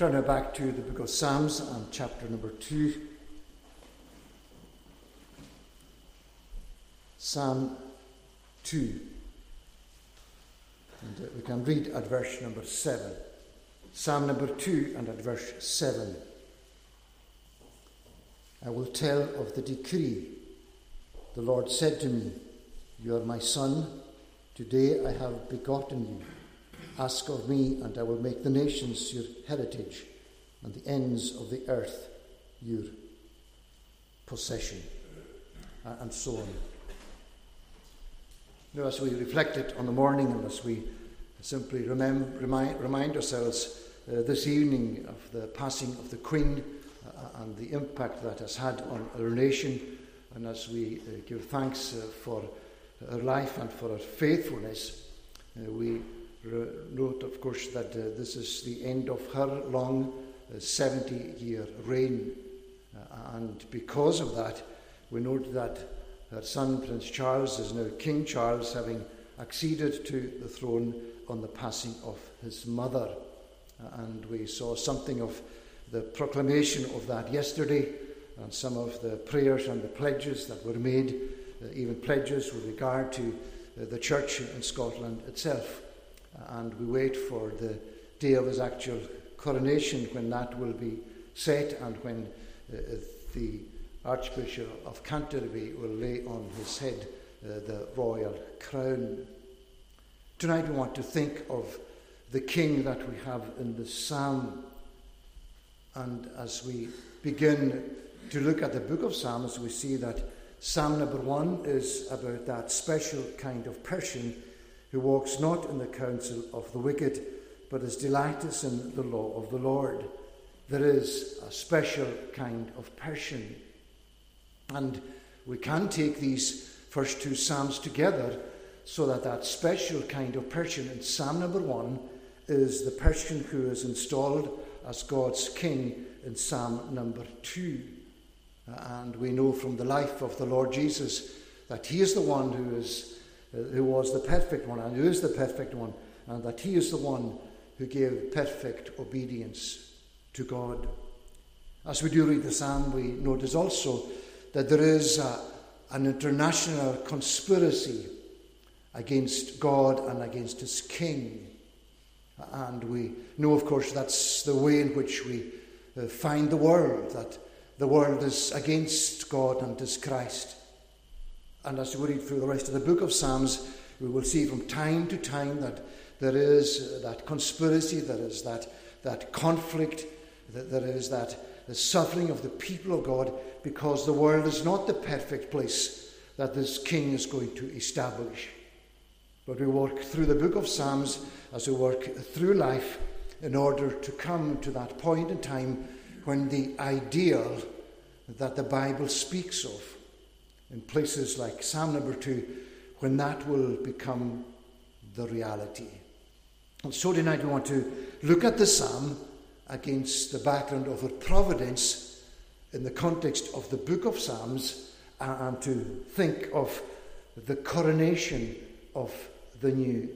turn now back to the book of Psalms and chapter number 2. Psalm 2. And uh, we can read at verse number 7. Psalm number 2 and at verse 7. I will tell of the decree. The Lord said to me, You are my son. Today I have begotten you. Ask of me, and I will make the nations your heritage, and the ends of the earth your possession. And so on. Now, as we reflected on the morning and as we simply remind, remind ourselves uh, this evening of the passing of the Queen uh, and the impact that has had on our nation, and as we uh, give thanks uh, for her life and for her faithfulness, uh, we note, of course, that uh, this is the end of her long 70 year reign. and because of that, we note that her son, Prince Charles, is now King Charles, having acceded to the throne on the passing of his mother. And we saw something of the proclamation of that yesterday, and some of the prayers and the pledges that were made, uh, even pledges with regard to uh, the church in Scotland itself. And we wait for the day of his actual coronation when that will be set and when uh, the Archbishop of Canterbury will lay on his head uh, the royal crown. Tonight we want to think of the king that we have in the psalm. And as we begin to look at the book of Psalms, we see that Psalm number one is about that special kind of person who walks not in the counsel of the wicked, but is delighteth in the law of the Lord. There is a special kind of person. And we can take these first two Psalms together so that that special kind of person in Psalm number one is the person who is installed as God's king in Psalm number two. And we know from the life of the Lord Jesus that he is the one who, is, who was the perfect one and who is the perfect one, and that he is the one who gave perfect obedience to God. As we do read the psalm, we notice also that there is a, an international conspiracy against God and against his king. And we know, of course, that's the way in which we uh, find the world, that the world is against God and his Christ. And as we read through the rest of the book of Psalms, we will see from time to time that there is uh, that conspiracy, there is that, that conflict, that there is that the suffering of the people of God because the world is not the perfect place that this king is going to establish. But we work through the book of Psalms as we work through life in order to come to that point in time when the ideal that the Bible speaks of, in places like Psalm number two, when that will become the reality. And so tonight we want to look at the psalm against the background of a providence in the context of the book of Psalms uh, and to think of the coronation of the new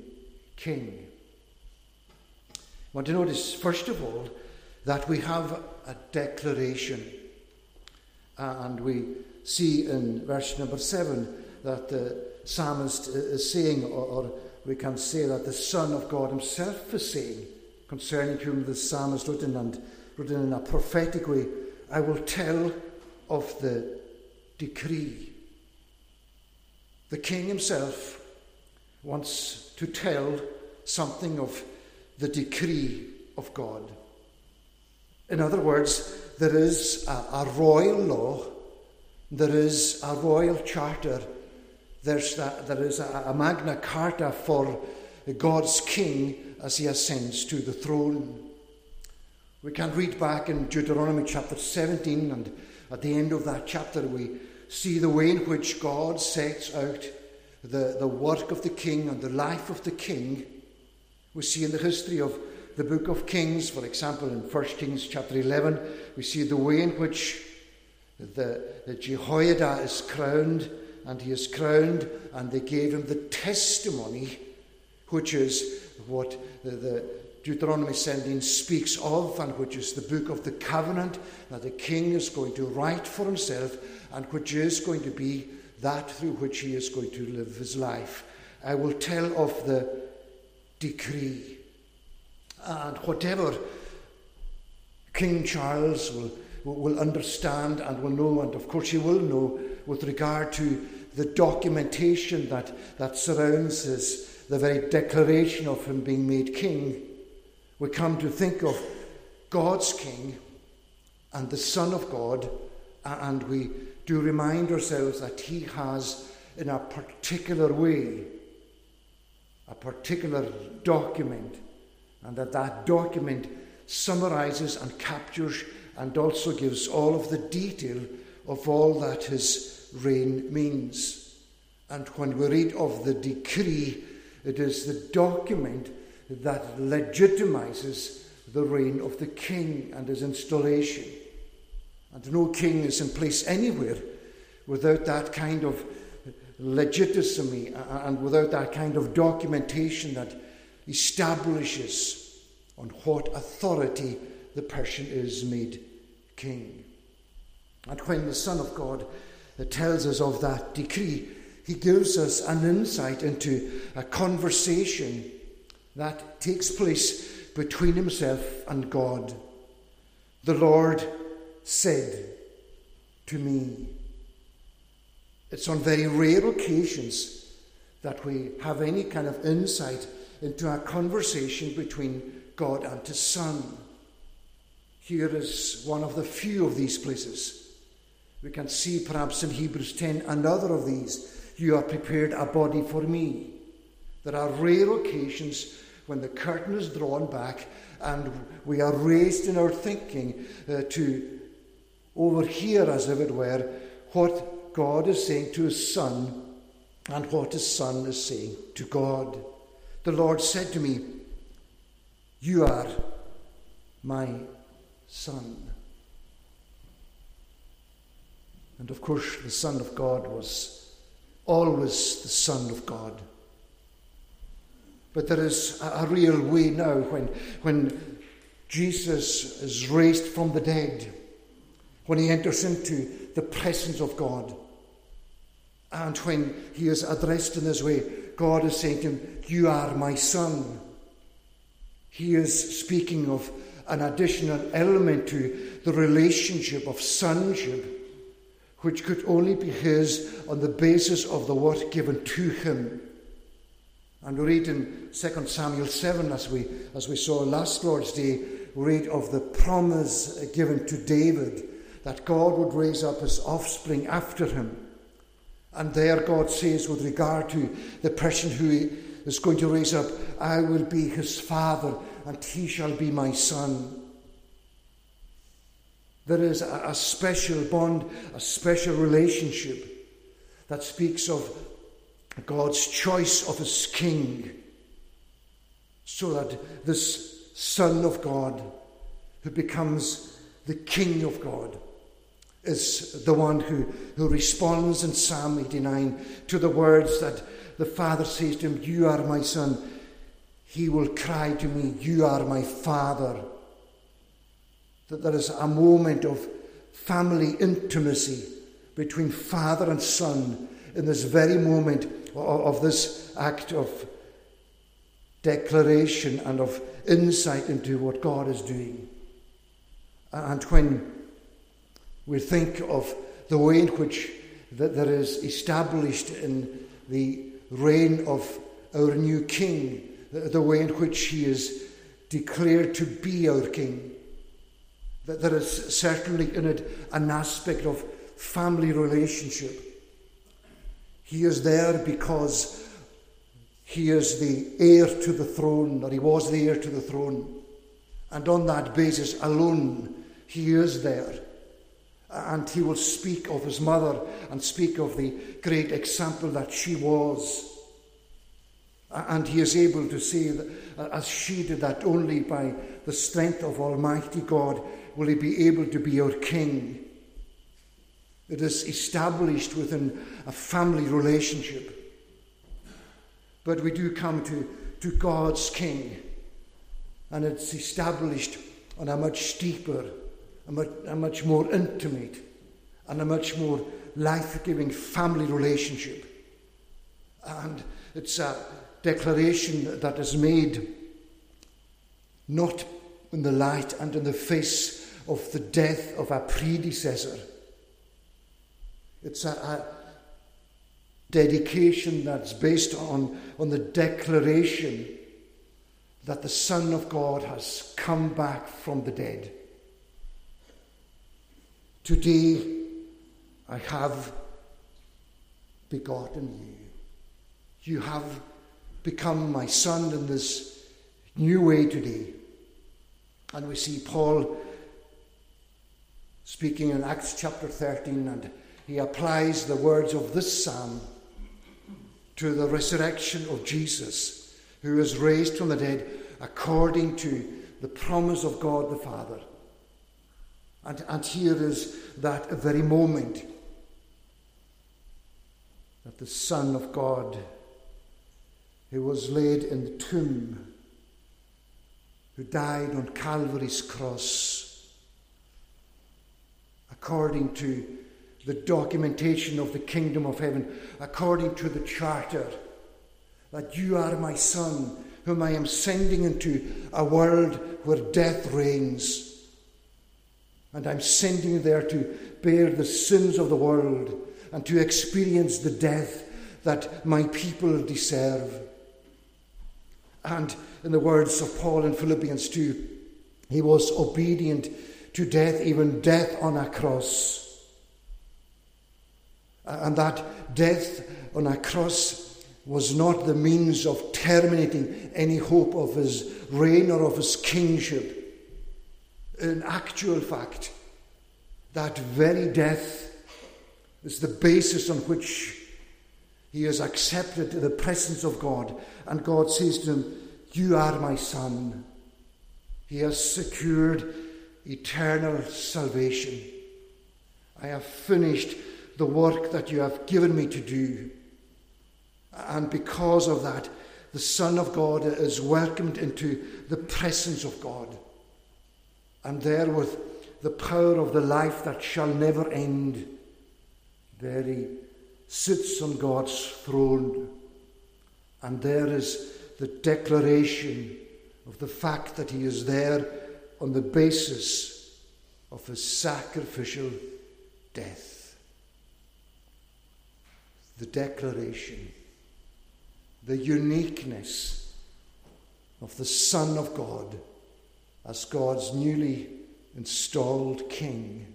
king. I want to notice, first of all, that we have a declaration. Uh, and we see in verse number seven that the psalmist is saying, or we can say that the Son of God himself is saying, concerning whom the psalm is written and written in a prophetic way, I will tell of the decree. The king himself wants to tell something of the decree of God. In other words, there is a, a royal law, there is a royal charter, there's that, there is a, a Magna Carta for God's king as he ascends to the throne. We can read back in Deuteronomy chapter 17, and at the end of that chapter, we see the way in which God sets out the, the work of the king and the life of the king. We see in the history of the book of Kings, for example, in 1 Kings chapter 11, we see the way in which the, the Jehoiada is crowned, and he is crowned, and they gave him the testimony, which is what the, the Deuteronomy 17 speaks of, and which is the book of the covenant that the king is going to write for himself, and which is going to be that through which he is going to live his life. I will tell of the decree. And whatever King Charles will, will understand and will know, and of course he will know, with regard to the documentation that, that surrounds his, the very declaration of him being made king, we come to think of God's king and the Son of God, and we do remind ourselves that he has, in a particular way, a particular document, and that that document summarizes and captures and also gives all of the detail of all that his reign means. And when we read of the decree, it is the document that legitimizes the reign of the king and his installation. And no king is in place anywhere without that kind of legitimacy and without that kind of documentation that establishes on what authority the person is made king. And when the Son of God uh, tells us of that decree, he gives us an insight into a conversation that takes place between himself and God. The Lord said to me, it's on very rare occasions that we have any kind of insight into a conversation between God and His Son. Here is one of the few of these places. We can see perhaps in Hebrews 10 another of these. You have prepared a body for me. There are rare occasions when the curtain is drawn back and we are raised in our thinking uh, to overhear, as if it were, what God is saying to his Son and what his Son is saying to God. The Lord said to me, You are my Son. And of course, the Son of God was always the Son of God. But there is a, real way now when, when Jesus is raised from the dead, when he enters into the presence of God. And when he is addressed in this way, God is saying to him, You are my son. He is speaking of an additional element to the relationship of sonship, which could only be his on the basis of the word given to him. And we read in 2 Samuel 7, as we, as we saw last Lord's Day, we read of the promise given to David that God would raise up his offspring after him and there God says, with regard to the person who is going to raise up, I will be his father, and he shall be my son. There is a, special bond, a special relationship that speaks of God's choice of his king, so that this Son of God, who becomes the King of God, is the one who, who responds in Psalm 89 to the words that the Father says to him, You are my son. He will cry to me, You are my Father. That there is a moment of family intimacy between father and son in this very moment of, this act of declaration and of insight into what God is doing. And when we think of the way in which that there is established in the reign of our new king, the way in which he is declared to be our king. That there is certainly in it an aspect of family relationship. He is there because he is the heir to the throne, or he was the heir to the throne. And on that basis alone, he is there and he will speak of his mother and speak of the great example that she was. And he is able to say, that, as she did, that only by the strength of Almighty God will he be able to be your king. It is established within a family relationship. But we do come to, to God's king. and it's established on a much steeper, a much, a much more intimate, and a much more life giving family relationship. And it's a declaration that is made not in the light and in the face of the death of our predecessor. It's a, a dedication that's based on, on the declaration that the Son of God has come back from the dead. Today I have begotten you. You have become my son in this new way today. And we see Paul speaking in Acts chapter 13, and he applies the words of this psalm to the resurrection of Jesus, who is raised from the dead according to the promise of God the Father. And, and here is that very moment that the Son of God, who was laid in the tomb, who died on Calvary's cross, according to the documentation of the kingdom of heaven, according to the charter, that you are my Son, whom I am sending into a world where death reigns. And I'm sending you there to bear the sins of the world and to experience the death that my people deserve. And in the words of Paul in Philippians 2, he was obedient to death, even death on a cross. And that death on a cross was not the means of terminating any hope of his reign or of his kingship. In actual fact, that very death is the basis on which he is accepted the presence of God. And God says to him, You are my son. He has secured eternal salvation. I have finished the work that you have given me to do. And because of that, the Son of God is welcomed into the presence of God. And there, with the power of the life that shall never end, there he sits on God's throne. And there is the declaration of the fact that he is there on the basis of his sacrificial death the declaration, the uniqueness of the Son of God as God's newly installed King.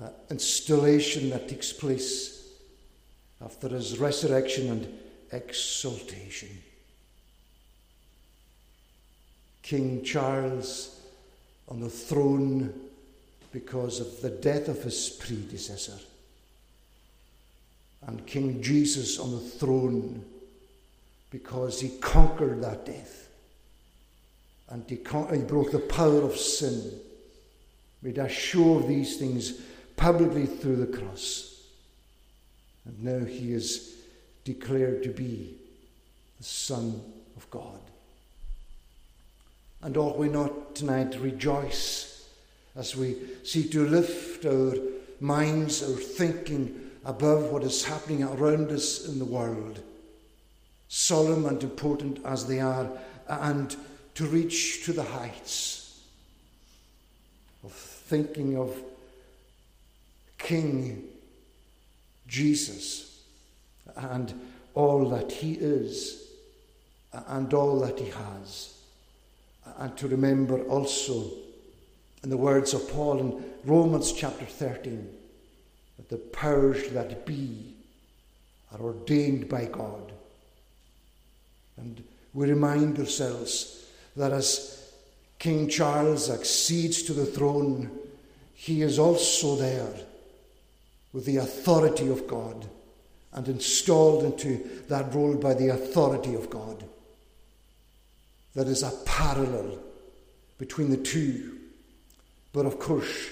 Uh, installation that takes place after his resurrection and exaltation. King Charles on the throne because of the death of his predecessor and King Jesus on the throne because he conquered that death. And he, con- he broke the power of sin. Made a show these things publicly through the cross. And now he is declared to be the Son of God. And ought we not tonight rejoice as we seek to lift our minds, our thinking, above what is happening around us in the world, solemn and important as they are, and to reach to the heights of thinking of King Jesus and all that he is and all that he has. And to remember also, in the words of Paul in Romans chapter 13, that the powers that be are ordained by God. And we remind ourselves that as King Charles accedes to the throne, he is also there with the authority of God and installed into that role by the authority of God. There is a parallel between the two. But of course,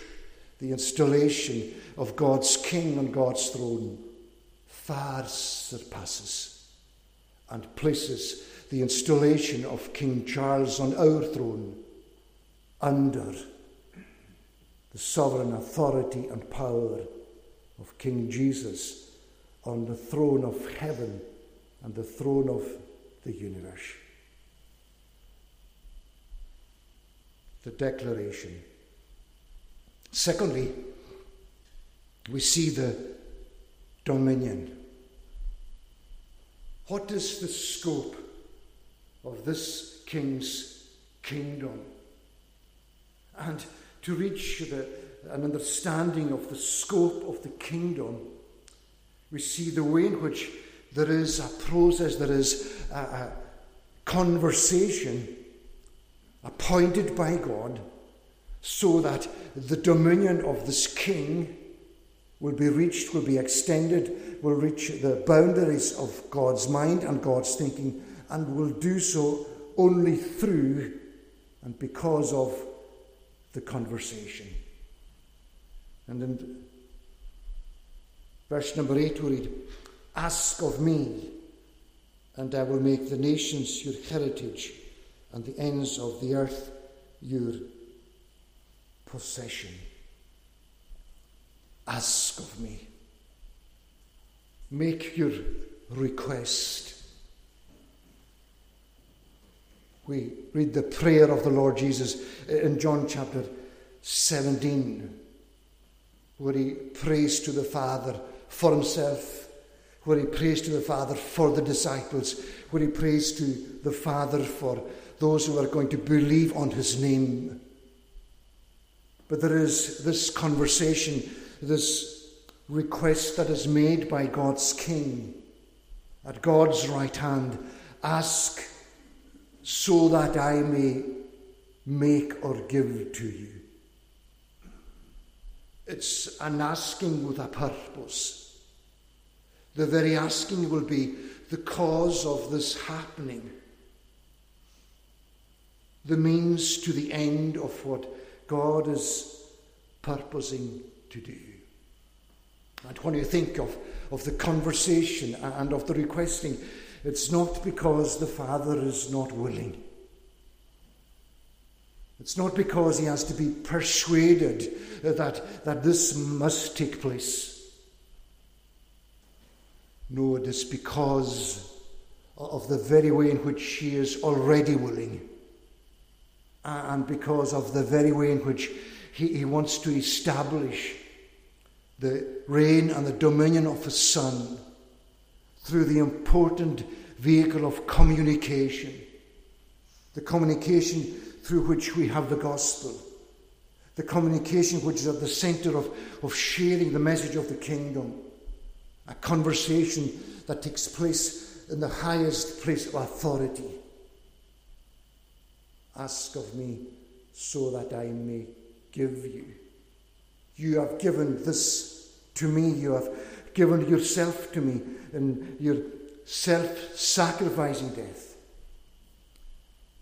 the installation of God's king on God's throne far surpasses and places the installation of King Charles on our throne under the sovereign authority and power of King Jesus on the throne of heaven and the throne of the universe. The declaration. Secondly, we see the dominion. What is the scope of this king's kingdom? And to reach the, an understanding of the scope of the kingdom, we see the way in which there is a process, there is a, a conversation appointed by God so that the dominion of this king will be reached, will be extended, will reach the boundaries of God's mind and God's thinking, and will do so only through and because of the conversation. And in verse number 8 we read, Ask of me, and I will make the nations your heritage and the ends of the earth your possession. Ask of me. Make your request. We read the prayer of the Lord Jesus in John chapter 17, where he prays to the Father for himself, where he prays to the Father for the disciples, where he prays to the Father for those who are going to believe on his name. But there is this conversation this request that is made by God's King at God's right hand ask so that I may make or give to you. It's an asking with a purpose. The very asking will be the cause of this happening, the means to the end of what God is purposing to do. And when you think of, of the conversation and of the requesting, it's not because the Father is not willing. It's not because he has to be persuaded that, that this must take place. No, it is because of the very way in which he is already willing, and because of the very way in which he, he wants to establish the reign and the dominion of His Son through the important vehicle of communication, the communication through which we have the gospel, the communication which is at the centre of, of sharing the message of the kingdom, a conversation that takes place in the highest place of authority. Ask of me so that I may give you. You have given this to me. You have given yourself to me in your self sacrificing death.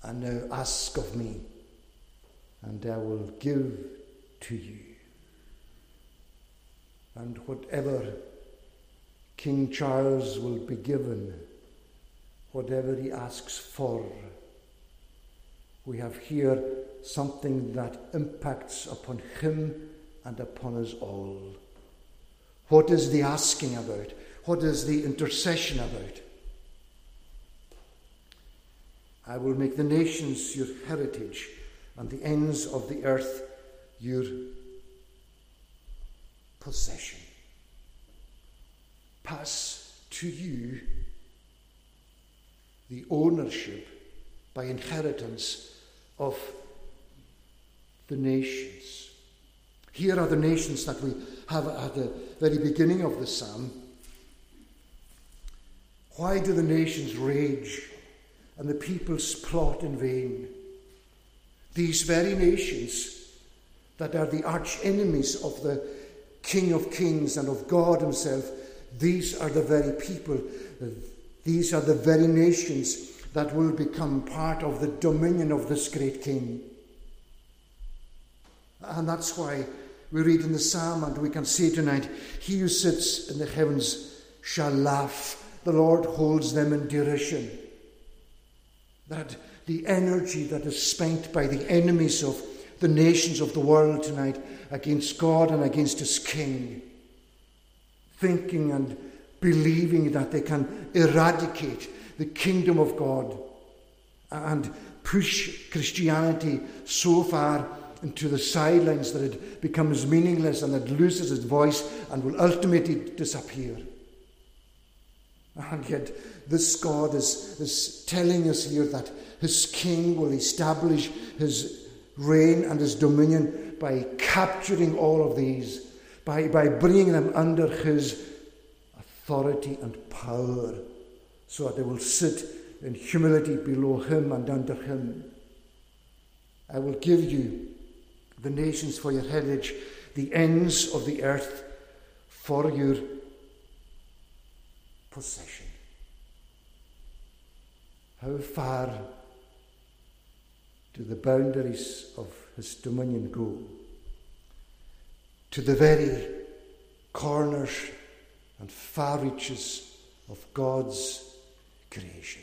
And now ask of me, and I will give to you. And whatever King Charles will be given, whatever he asks for, we have here something that impacts upon him and upon us all. What is the asking about? What is the intercession about? I will make the nations your heritage and the ends of the earth your possession. Pass to you the ownership by inheritance of the nations. Here are the nations that we have at the very beginning of the psalm. Why do the nations rage and the peoples plot in vain? These very nations that are the arch enemies of the King of Kings and of God Himself, these are the very people, these are the very nations that will become part of the dominion of this great King. And that's why we read in the psalm, and we can see tonight He who sits in the heavens shall laugh, the Lord holds them in derision. That the energy that is spent by the enemies of the nations of the world tonight against God and against His King, thinking and believing that they can eradicate the kingdom of God and push Christianity so far into the sidelines that it becomes meaningless and it loses its voice and will ultimately disappear. And yet, this God is, is telling us here that his king will establish his reign and his dominion by capturing all of these, by, by bringing them under his authority and power, so that they will sit in humility below him and under him. I will give you the nations for your heritage, the ends of the earth for your possession. How far do the boundaries of his dominion go? To the very corners and far reaches of God's creation.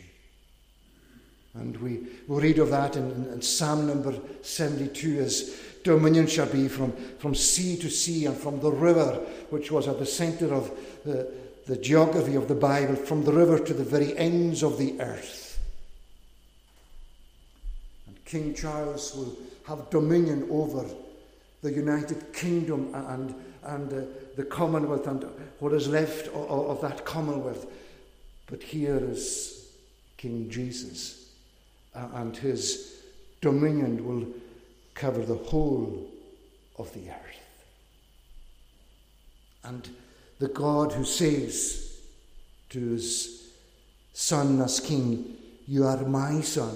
And we will read of that in, in, Psalm number 72 as dominion shall be from, from sea to sea and from the river, which was at the centre of the, the geography of the Bible, from the river to the very ends of the earth. King Charles will have dominion over the United Kingdom and, and uh, the Commonwealth and what is left of, of that Commonwealth. But here is King Jesus, and his dominion will cover the whole of the earth. And the God who says to his son as king, You are my son,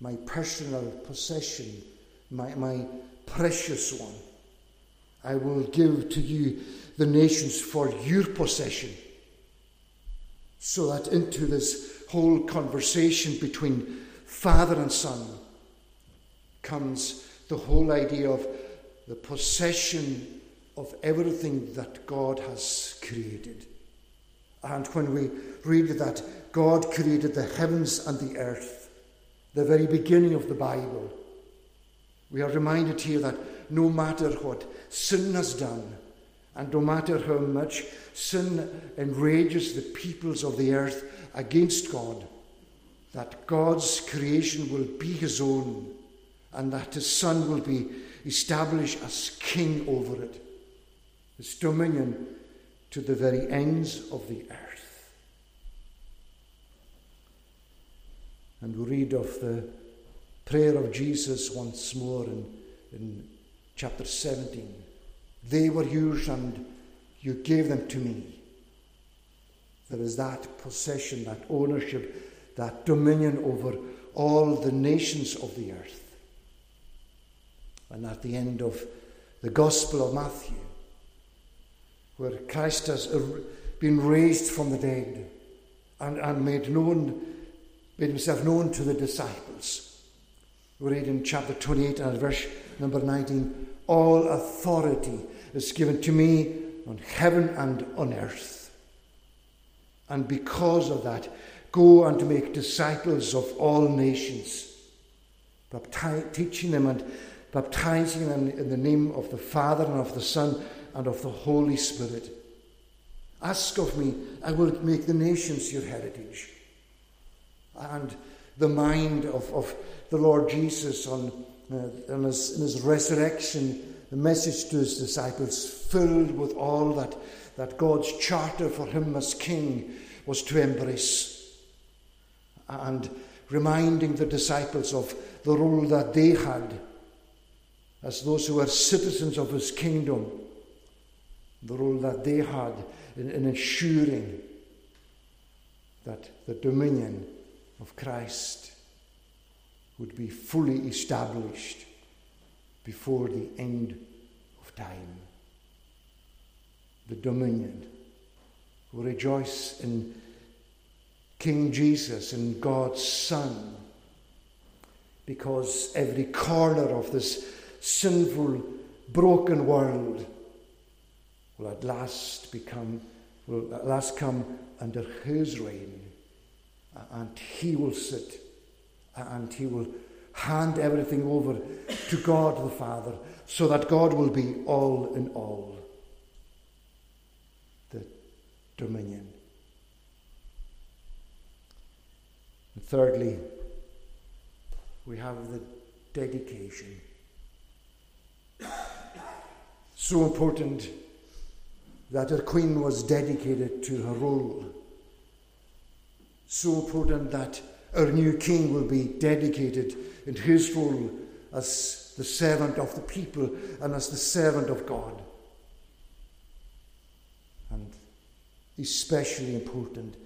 my personal possession, my, my precious one. I will give to you the nations for your possession. So that into this whole conversation between father and son comes the whole idea of the possession of everything that God has created. And when we read that God created the heavens and the earth, the very beginning of the Bible, we are reminded here that no matter what sin has done, and no matter how much sin enrages the peoples of the earth against God, that God's creation will be his own, and that his Son will be established as king over it his dominion to the very ends of the earth. And we read of the prayer of Jesus once more in, in chapter 17. They were yours and you gave them to me. There is that possession, that ownership, that dominion over all the nations of the earth. And at the end of the Gospel of Matthew, where Christ has been raised from the dead and, and made known, made himself known to the disciples. We read in chapter 28 and verse number 19, all authority is given to me on heaven and on earth. And because of that, go and make disciples of all nations, teaching them and baptizing them in the name of the Father and of the Son and of the Holy Spirit. Ask of me, I will make the nations your heritage. And the mind of, of the Lord Jesus on, uh, on his, in his resurrection, the message to his disciples, filled with all that, that God's charter for him as king was to embrace. And reminding the disciples of the role that they had as those who were citizens of his kingdom the role that they had in, in ensuring that the dominion of Christ would be fully established before the end of time. The dominion. We rejoice in King Jesus and God's Son because every corner of this sinful, broken world will at last become, will at last come under his reign and he will sit and he will hand everything over to God the Father so that God will be all in all. The dominion. And thirdly, we have the dedication. So important that her queen was dedicated to her role. So important that our new king will be dedicated in his role as the servant of the people and as the servant of God. And especially important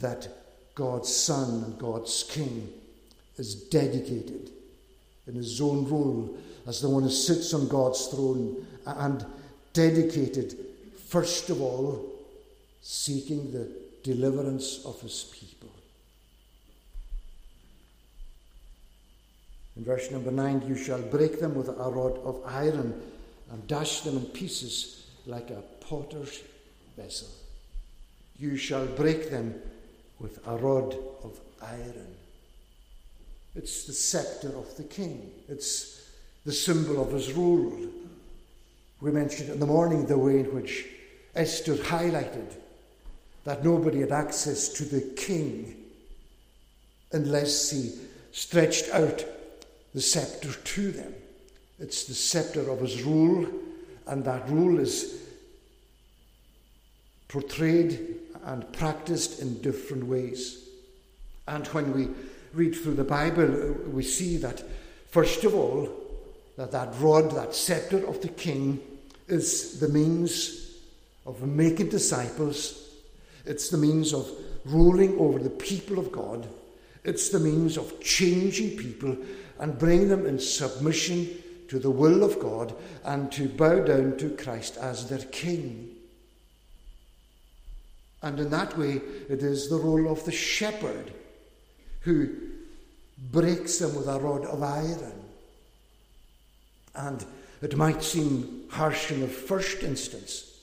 that God's Son and God's King is dedicated in his own role as the one who sits on God's throne and dedicated, first of all, seeking the deliverance of his people. In verse number 9, you shall break them with a rod of iron and dash them in pieces like a potter's vessel. You shall break them with a rod of iron. It's the scepter of the king, it's the symbol of his rule. We mentioned in the morning the way in which Esther highlighted that nobody had access to the king unless he stretched out the scepter to them. It's the scepter of his rule, and that rule is portrayed and practiced in different ways. And when we read through the Bible, we see that, first of all, that that rod, that scepter of the king, is the means of making disciples. It's the means of ruling over the people of God. It's the means of changing people and bring them in submission to the will of God and to bow down to Christ as their king. And in that way, it is the role of the shepherd who breaks them with a rod of iron. And it might seem harsh in the first instance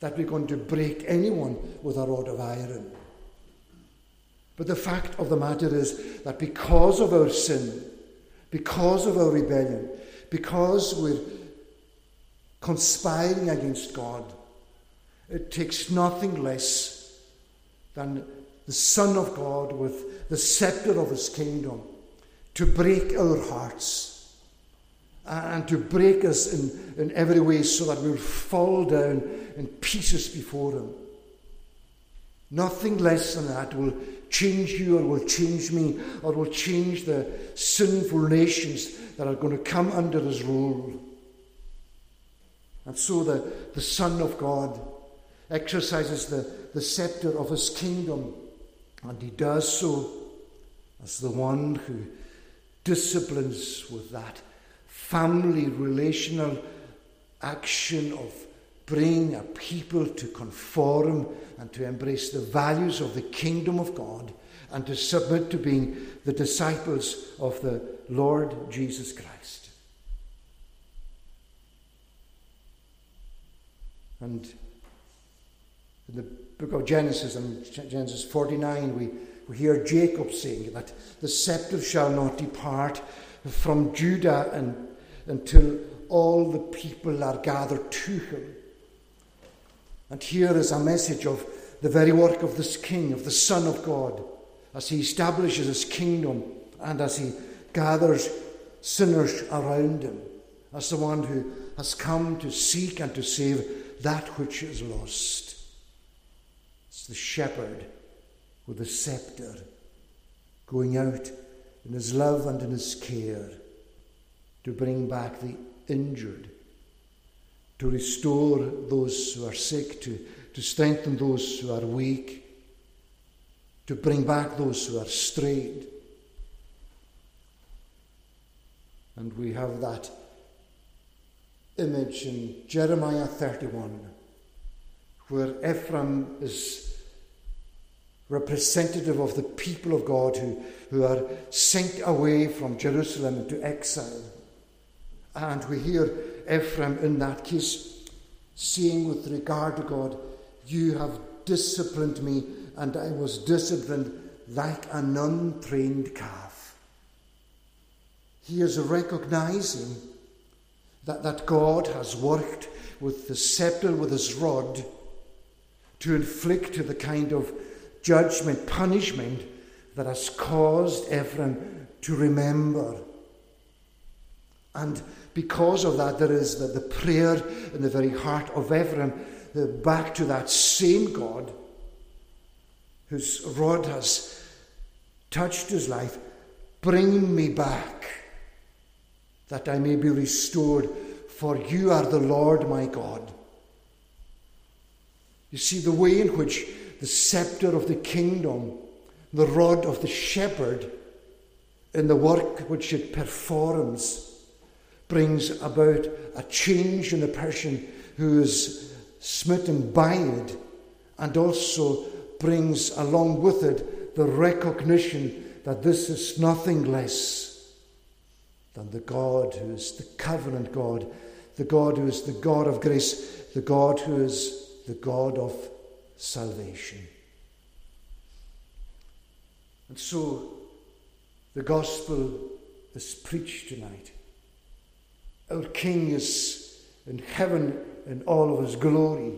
that we're going to break anyone with a rod of iron. But the fact of the matter is that because of our sin, because of our rebellion, because we're conspiring against God, it takes nothing less than the Son of God with the scepter of his kingdom to break our hearts and to break us in, in every way so that we'll fall down in pieces before him. Nothing less than that will change you or will change me or will change the sinful nations that are going to come under his rule. And so the, the Son of God exercises the, the scepter of his kingdom, and he does so as the one who disciplines with that family relational action of bringing a people to conform and to embrace the values of the kingdom of God and to submit to being the disciples of the Lord Jesus Christ. And in the book of Genesis, in Genesis 49, we, we hear Jacob saying that the scepter shall not depart from Judah and, until all the people are gathered to him. And here is a message of the very work of this King, of the Son of God, as he establishes his kingdom and as he gathers sinners around him, as the one who has come to seek and to save that which is lost. It's the shepherd with the scepter going out in his love and in his care to bring back the injured to restore those who are sick, to, to strengthen those who are weak, to bring back those who are strayed. And we have that image in Jeremiah 31, where Ephraim is representative of the people of God who, who are sent away from Jerusalem into exile. And we hear Ephraim in that case saying with regard to God, You have disciplined me and I was disciplined like an untrained calf. He is recognizing that, that God has worked with the scepter, with his rod, to inflict the kind of judgment, punishment that has caused Ephraim to remember. And because of that, there is the, the prayer in the very heart of Ephraim back to that same God whose rod has touched his life. Bring me back that I may be restored, for you are the Lord my God. You see, the way in which the scepter of the kingdom, the rod of the shepherd, in the work which it performs, brings about a change in the person who is smitten by it, and also brings along with it the recognition that this is nothing less than the God who is the covenant God, the God who is the God of grace, the God who is the God of salvation. And so the gospel is preached tonight. Our King is in heaven in all of his glory.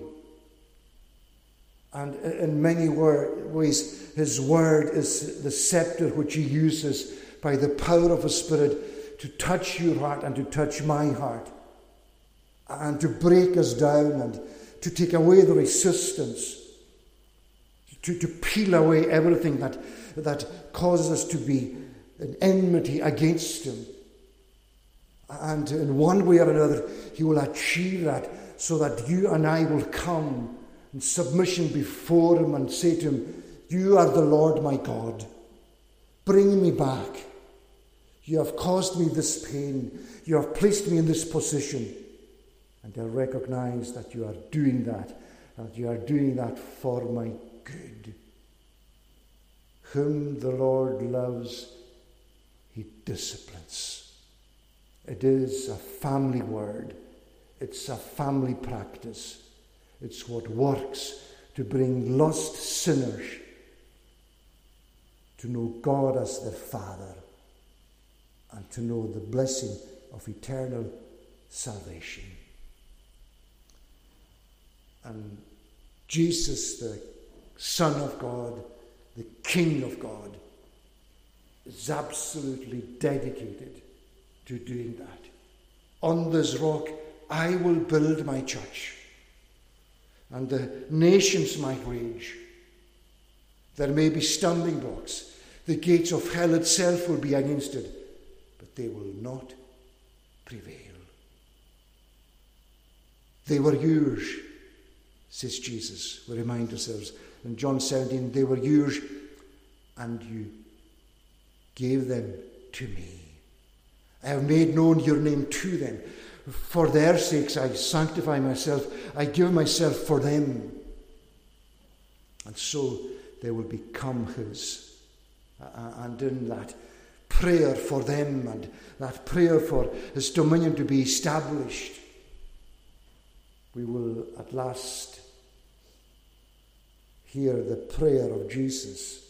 And in many ways, his word is the scepter which he uses by the power of his spirit to touch your heart and to touch my heart and to break us down and to take away the resistance, to, to peel away everything that, that causes us to be in enmity against him. And in one way or another, he will achieve that so that you and I will come in submission before him and say to him, You are the Lord my God. Bring me back. You have caused me this pain. You have placed me in this position. And I recognize that you are doing that, that you are doing that for my good. Whom the Lord loves, he disciplines. It is a family word, it's a family practice. It's what works to bring lost sinners to know God as their Father and to know the blessing of eternal salvation. And Jesus, the Son of God, the King of God, is absolutely dedicated to doing that. On this rock I will build my church, and the nations might rage. There may be stumbling blocks. The gates of hell itself will be against it, but they will not prevail. They were yours, says Jesus. We remind ourselves in John 17, they were yours, and you gave them to me. I have made known your name to them. For their sakes I sanctify myself. I give myself for them. And so they will become his. And in that prayer for them and that prayer for his dominion to be established, we will at last hear the prayer of Jesus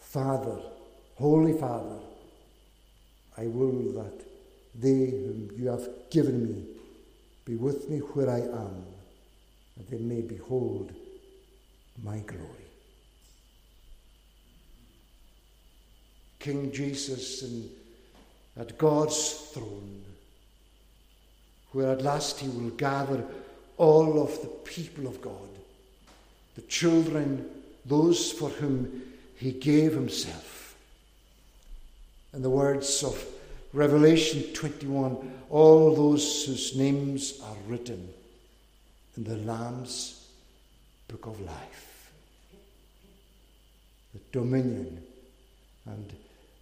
Father, Holy Father, I will that they whom you have given me be with me where I am, that they may behold my glory. King Jesus in, at God's throne, where at last he will gather all of the people of God, the children, those for whom he gave himself in the words of Revelation 21 all those whose names are written in the Lamb's book of life. The dominion and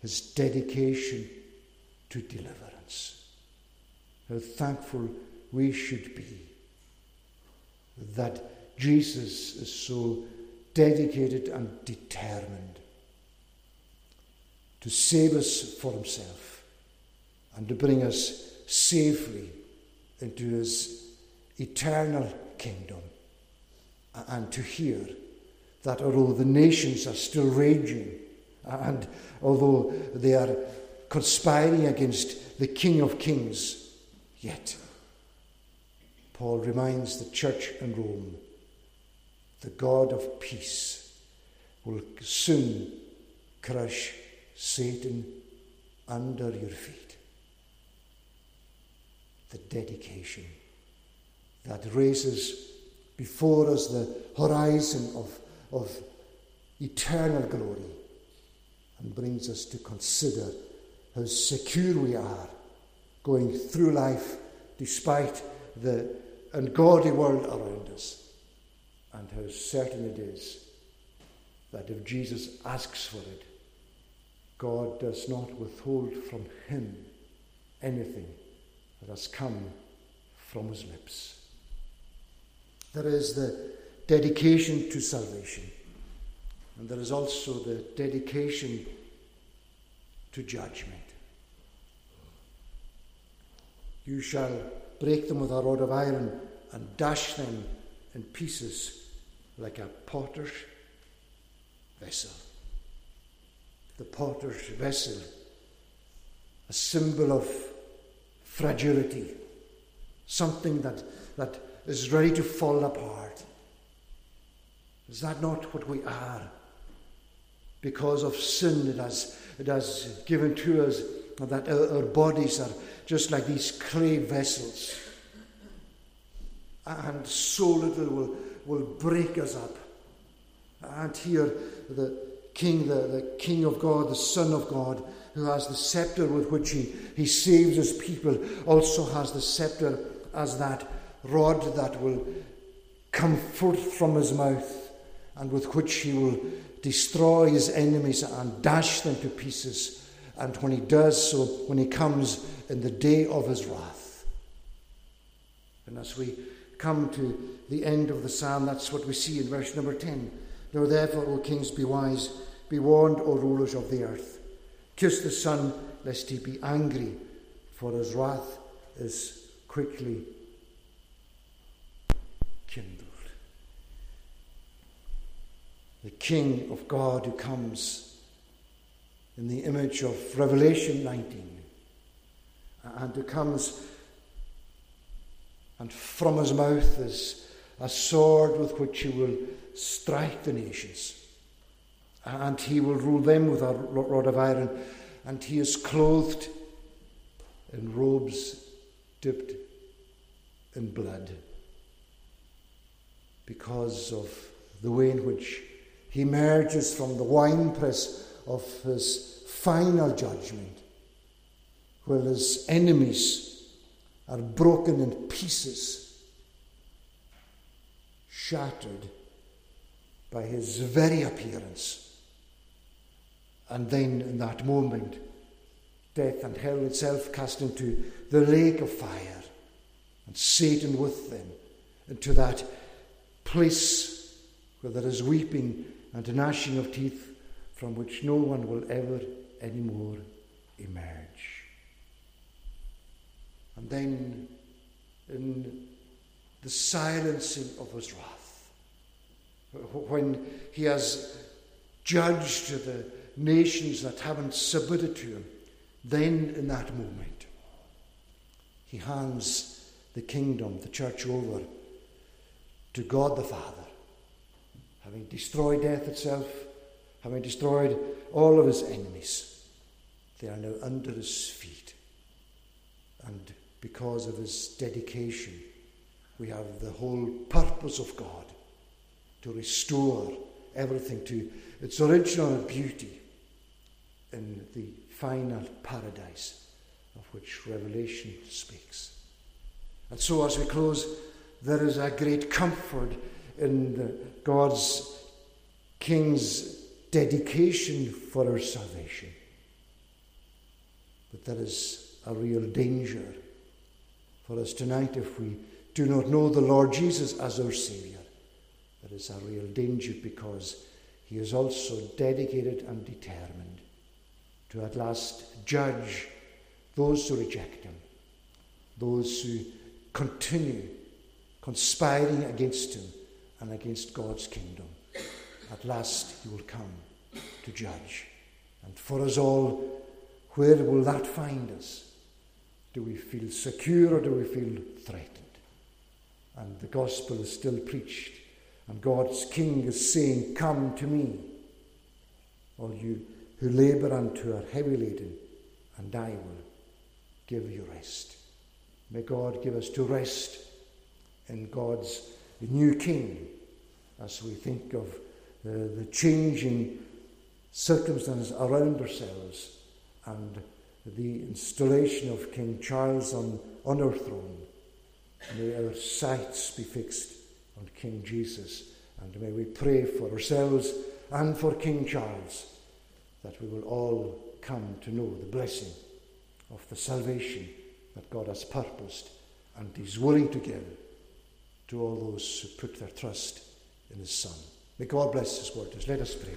his dedication to deliverance. How thankful we should be that Jesus is so dedicated and determined to save us for himself and to bring us safely into his eternal kingdom. And to hear that although the nations are still raging, and although they are conspiring against the King of Kings, yet Paul reminds the church in Rome the God of peace will soon crush Satan under your feet. The dedication that raises before us the horizon of, of eternal glory and brings us to consider how secure we are going through life despite the ungodly world around us, and how certain it is that if Jesus asks for it, God does not withhold from him anything that has come from his lips. There is the dedication to salvation, and there is also the dedication to judgment. You shall break them with a rod of iron and dash them in pieces like a potter's vessel. The potter's vessel, a symbol of fragility, something that, that is ready to fall apart. Is that not what we are? Because of sin, it has, it has given to us that our, our bodies are just like these clay vessels. And so little will, will break us up. And here, the King, the, the King of God, the Son of God, who has the scepter with which he, he saves his people, also has the scepter as that rod that will come forth from his mouth and with which he will destroy his enemies and dash them to pieces. And when he does so, when he comes in the day of his wrath. And as we come to the end of the psalm, that's what we see in verse number 10. Now, therefore, O kings, be wise, be warned, O rulers of the earth. Kiss the Son, lest he be angry, for his wrath is quickly kindled. The King of God who comes in the image of Revelation 19 and who comes and from his mouth is a sword with which he will strike the nations. And he will rule them with a rod of iron. And he is clothed in robes dipped in blood because of the way in which he emerges from the winepress of his final judgment, while his enemies are broken in pieces, shattered by his very appearance. And then, in that moment, death and hell itself cast into the lake of fire, and Satan with them, into that place where there is weeping and gnashing of teeth from which no one will ever any more emerge. And then, in the silencing of his wrath, when he has judged the nations that haven't submitted to him, then in that moment, he hands the kingdom, the church over to God the Father, having destroyed death itself, having destroyed all of his enemies. They are now under his feet. And because of his dedication, we have the whole purpose of God to restore everything to its original beauty in the final paradise of which Revelation speaks. And so, as we close, there is a great comfort in God's King's dedication for our salvation. But there is a real danger for us tonight if we do not know the Lord Jesus as our Saviour. There is a real danger because he is also dedicated and determined to at last judge those who reject him, those who continue conspiring against him and against God's kingdom. at last he will come to judge. And for us all, where will that find us? Do we feel secure or do we feel threatened? And the gospel is still preached, and God's King is saying, Come to me, all you who labour who are heavy laden, and I will give you rest. May God give us to rest in God's new King as we think of uh, the changing circumstances around ourselves and the installation of King Charles on, on our throne. May our sights be fixed on King Jesus, and may we pray for ourselves and for King Charles that we will all come to know the blessing of the salvation that God has purposed and is willing to give to all those who put their trust in His Son. May God bless His word. Let us pray.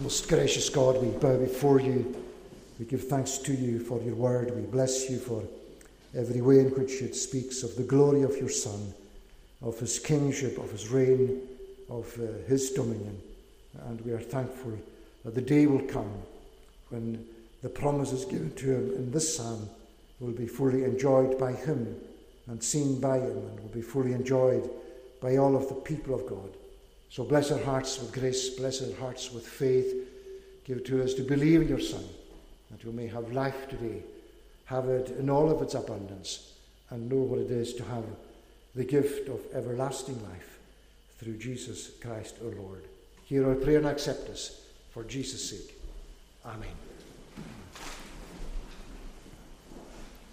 Most gracious God, we bow before you. We give thanks to you for your word. We bless you for every way in which it speaks of the glory of your Son, of his kingship, of his reign, of uh, his dominion. And we are thankful that the day will come when the promises given to him in this psalm will be fully enjoyed by him and seen by him and will be fully enjoyed by all of the people of God. So bless our hearts with grace, bless our hearts with faith. Give to us to believe in your Son, that we may have life today, have it in all of its abundance, and know what it is to have the gift of everlasting life through Jesus Christ our Lord. Hear our prayer and accept us for Jesus' sake. Amen.